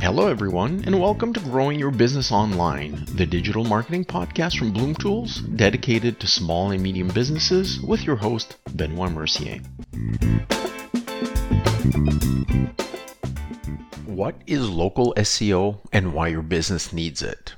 Hello, everyone, and welcome to Growing Your Business Online, the digital marketing podcast from Bloom Tools, dedicated to small and medium businesses, with your host, Benoit Mercier. What is local SEO and why your business needs it?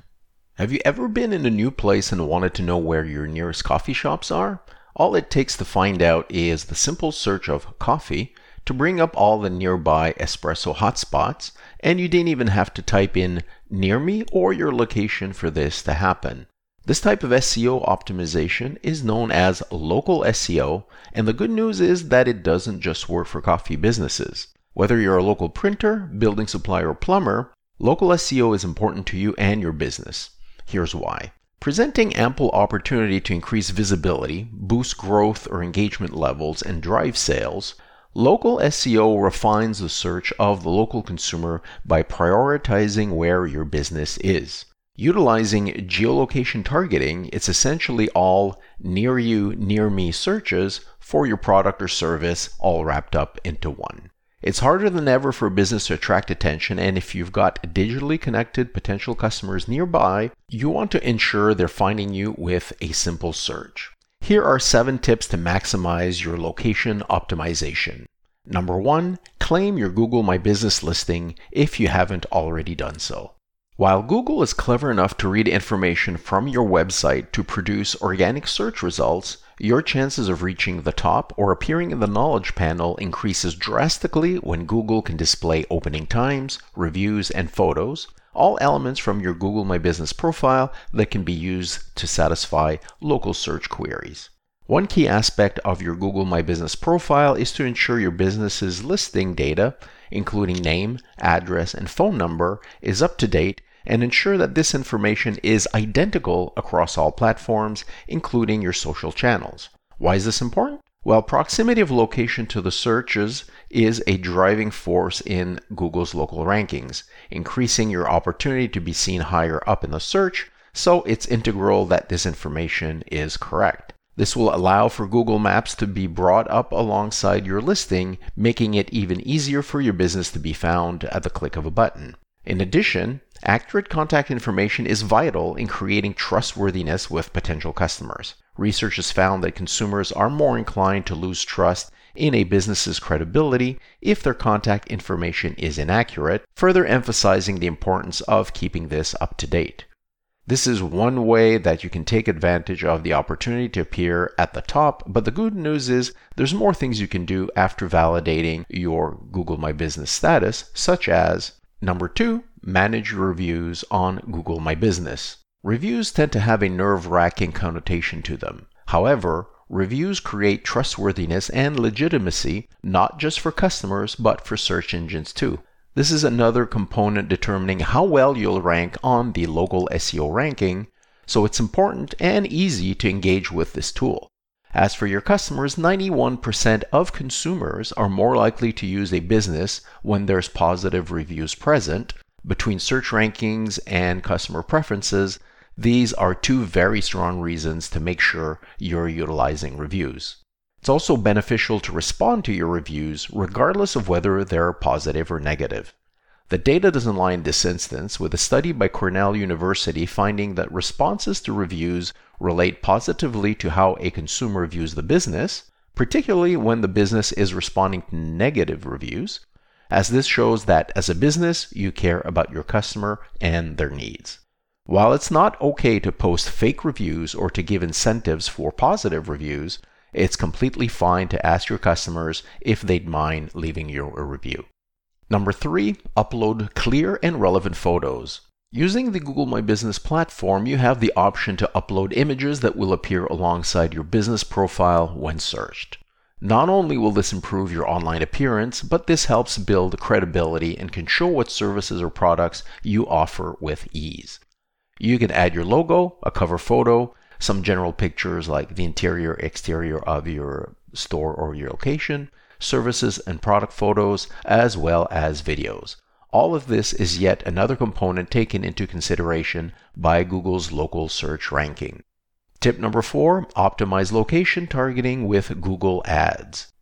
Have you ever been in a new place and wanted to know where your nearest coffee shops are? All it takes to find out is the simple search of coffee to bring up all the nearby espresso hotspots, and you didn't even have to type in near me or your location for this to happen. This type of SEO optimization is known as local SEO, and the good news is that it doesn't just work for coffee businesses. Whether you're a local printer, building supplier, or plumber, local SEO is important to you and your business. Here's why. Presenting ample opportunity to increase visibility, boost growth or engagement levels, and drive sales, Local SEO refines the search of the local consumer by prioritizing where your business is. Utilizing geolocation targeting, it's essentially all near you, near me searches for your product or service all wrapped up into one. It's harder than ever for a business to attract attention, and if you've got digitally connected potential customers nearby, you want to ensure they're finding you with a simple search. Here are seven tips to maximize your location optimization. Number one, claim your Google My Business listing if you haven't already done so. While Google is clever enough to read information from your website to produce organic search results, your chances of reaching the top or appearing in the knowledge panel increases drastically when Google can display opening times, reviews, and photos, all elements from your Google My Business profile that can be used to satisfy local search queries. One key aspect of your Google My Business profile is to ensure your business's listing data, including name, address, and phone number, is up to date and ensure that this information is identical across all platforms, including your social channels. Why is this important? Well, proximity of location to the searches is a driving force in Google's local rankings, increasing your opportunity to be seen higher up in the search, so it's integral that this information is correct. This will allow for Google Maps to be brought up alongside your listing, making it even easier for your business to be found at the click of a button. In addition, accurate contact information is vital in creating trustworthiness with potential customers. Research has found that consumers are more inclined to lose trust in a business's credibility if their contact information is inaccurate, further emphasizing the importance of keeping this up to date. This is one way that you can take advantage of the opportunity to appear at the top, but the good news is there's more things you can do after validating your Google My Business status, such as number two, manage your reviews on Google My Business. Reviews tend to have a nerve wracking connotation to them. However, reviews create trustworthiness and legitimacy not just for customers but for search engines too. This is another component determining how well you'll rank on the local SEO ranking, so it's important and easy to engage with this tool. As for your customers, 91% of consumers are more likely to use a business when there's positive reviews present. Between search rankings and customer preferences, these are two very strong reasons to make sure you're utilizing reviews. It's also beneficial to respond to your reviews regardless of whether they're positive or negative. The data doesn't lie in this instance, with a study by Cornell University finding that responses to reviews relate positively to how a consumer views the business, particularly when the business is responding to negative reviews, as this shows that as a business, you care about your customer and their needs. While it's not okay to post fake reviews or to give incentives for positive reviews, it's completely fine to ask your customers if they'd mind leaving you a review. Number three, upload clear and relevant photos. Using the Google My Business platform, you have the option to upload images that will appear alongside your business profile when searched. Not only will this improve your online appearance, but this helps build credibility and can show what services or products you offer with ease. You can add your logo, a cover photo, some general pictures like the interior, exterior of your store or your location, services and product photos, as well as videos. All of this is yet another component taken into consideration by Google's local search ranking. Tip number four optimize location targeting with Google Ads.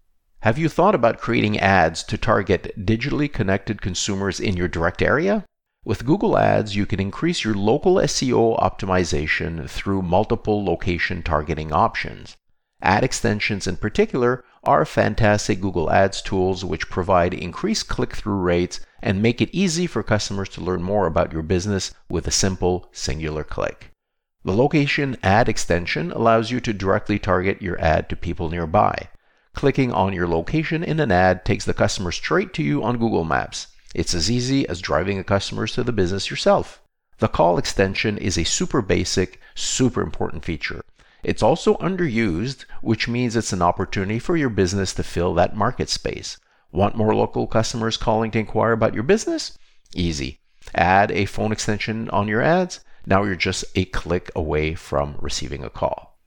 Have you thought about creating ads to target digitally connected consumers in your direct area? With Google Ads, you can increase your local SEO optimization through multiple location targeting options. Ad extensions, in particular, are fantastic Google Ads tools which provide increased click through rates and make it easy for customers to learn more about your business with a simple singular click. The location ad extension allows you to directly target your ad to people nearby. Clicking on your location in an ad takes the customer straight to you on Google Maps. It's as easy as driving the customers to the business yourself. The call extension is a super basic, super important feature. It's also underused, which means it's an opportunity for your business to fill that market space. Want more local customers calling to inquire about your business? Easy. Add a phone extension on your ads. Now you're just a click away from receiving a call.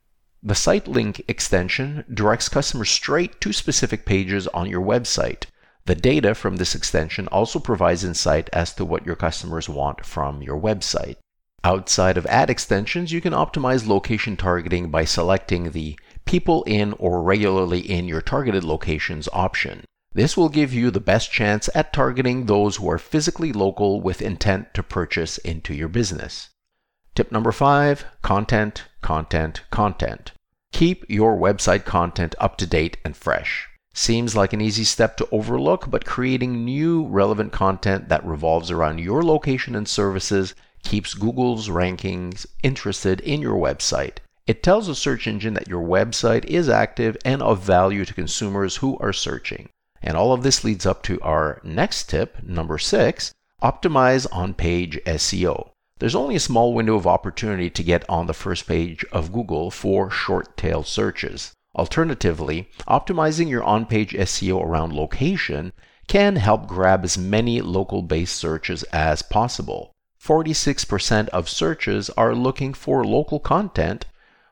The site link extension directs customers straight to specific pages on your website. The data from this extension also provides insight as to what your customers want from your website. Outside of ad extensions, you can optimize location targeting by selecting the People in or regularly in your targeted locations option. This will give you the best chance at targeting those who are physically local with intent to purchase into your business. Tip number five content, content, content. Keep your website content up to date and fresh. Seems like an easy step to overlook, but creating new relevant content that revolves around your location and services keeps Google's rankings interested in your website. It tells the search engine that your website is active and of value to consumers who are searching. And all of this leads up to our next tip, number six optimize on page SEO there's only a small window of opportunity to get on the first page of Google for short tail searches. Alternatively, optimizing your on page SEO around location can help grab as many local based searches as possible. 46% of searches are looking for local content,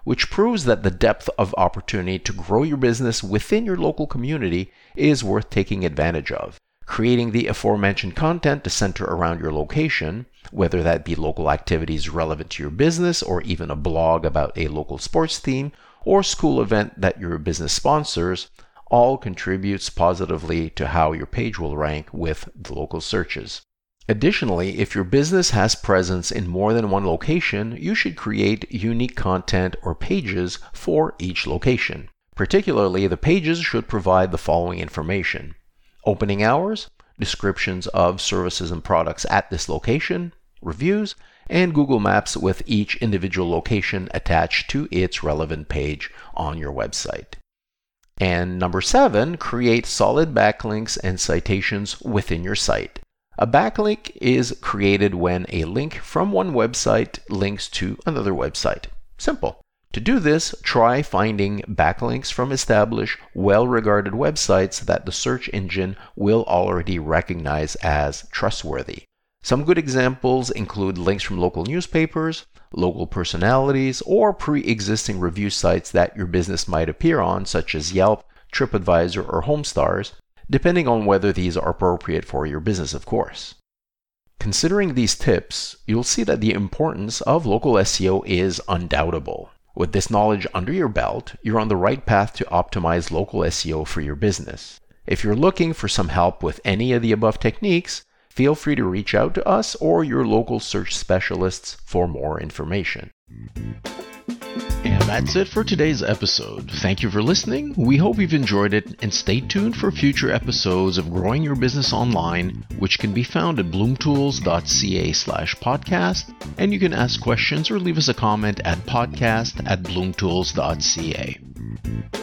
which proves that the depth of opportunity to grow your business within your local community is worth taking advantage of creating the aforementioned content to center around your location, whether that be local activities relevant to your business or even a blog about a local sports team or school event that your business sponsors, all contributes positively to how your page will rank with the local searches. Additionally, if your business has presence in more than one location, you should create unique content or pages for each location. Particularly, the pages should provide the following information opening hours, descriptions of services and products at this location, reviews, and Google Maps with each individual location attached to its relevant page on your website. And number seven, create solid backlinks and citations within your site. A backlink is created when a link from one website links to another website. Simple. To do this, try finding backlinks from established, well regarded websites that the search engine will already recognize as trustworthy. Some good examples include links from local newspapers, local personalities, or pre existing review sites that your business might appear on, such as Yelp, TripAdvisor, or Homestars, depending on whether these are appropriate for your business, of course. Considering these tips, you'll see that the importance of local SEO is undoubtable. With this knowledge under your belt, you're on the right path to optimize local SEO for your business. If you're looking for some help with any of the above techniques, feel free to reach out to us or your local search specialists for more information. And that's it for today's episode. Thank you for listening. We hope you've enjoyed it and stay tuned for future episodes of Growing Your Business Online, which can be found at bloomtools.ca slash podcast. And you can ask questions or leave us a comment at podcast at bloomtools.ca.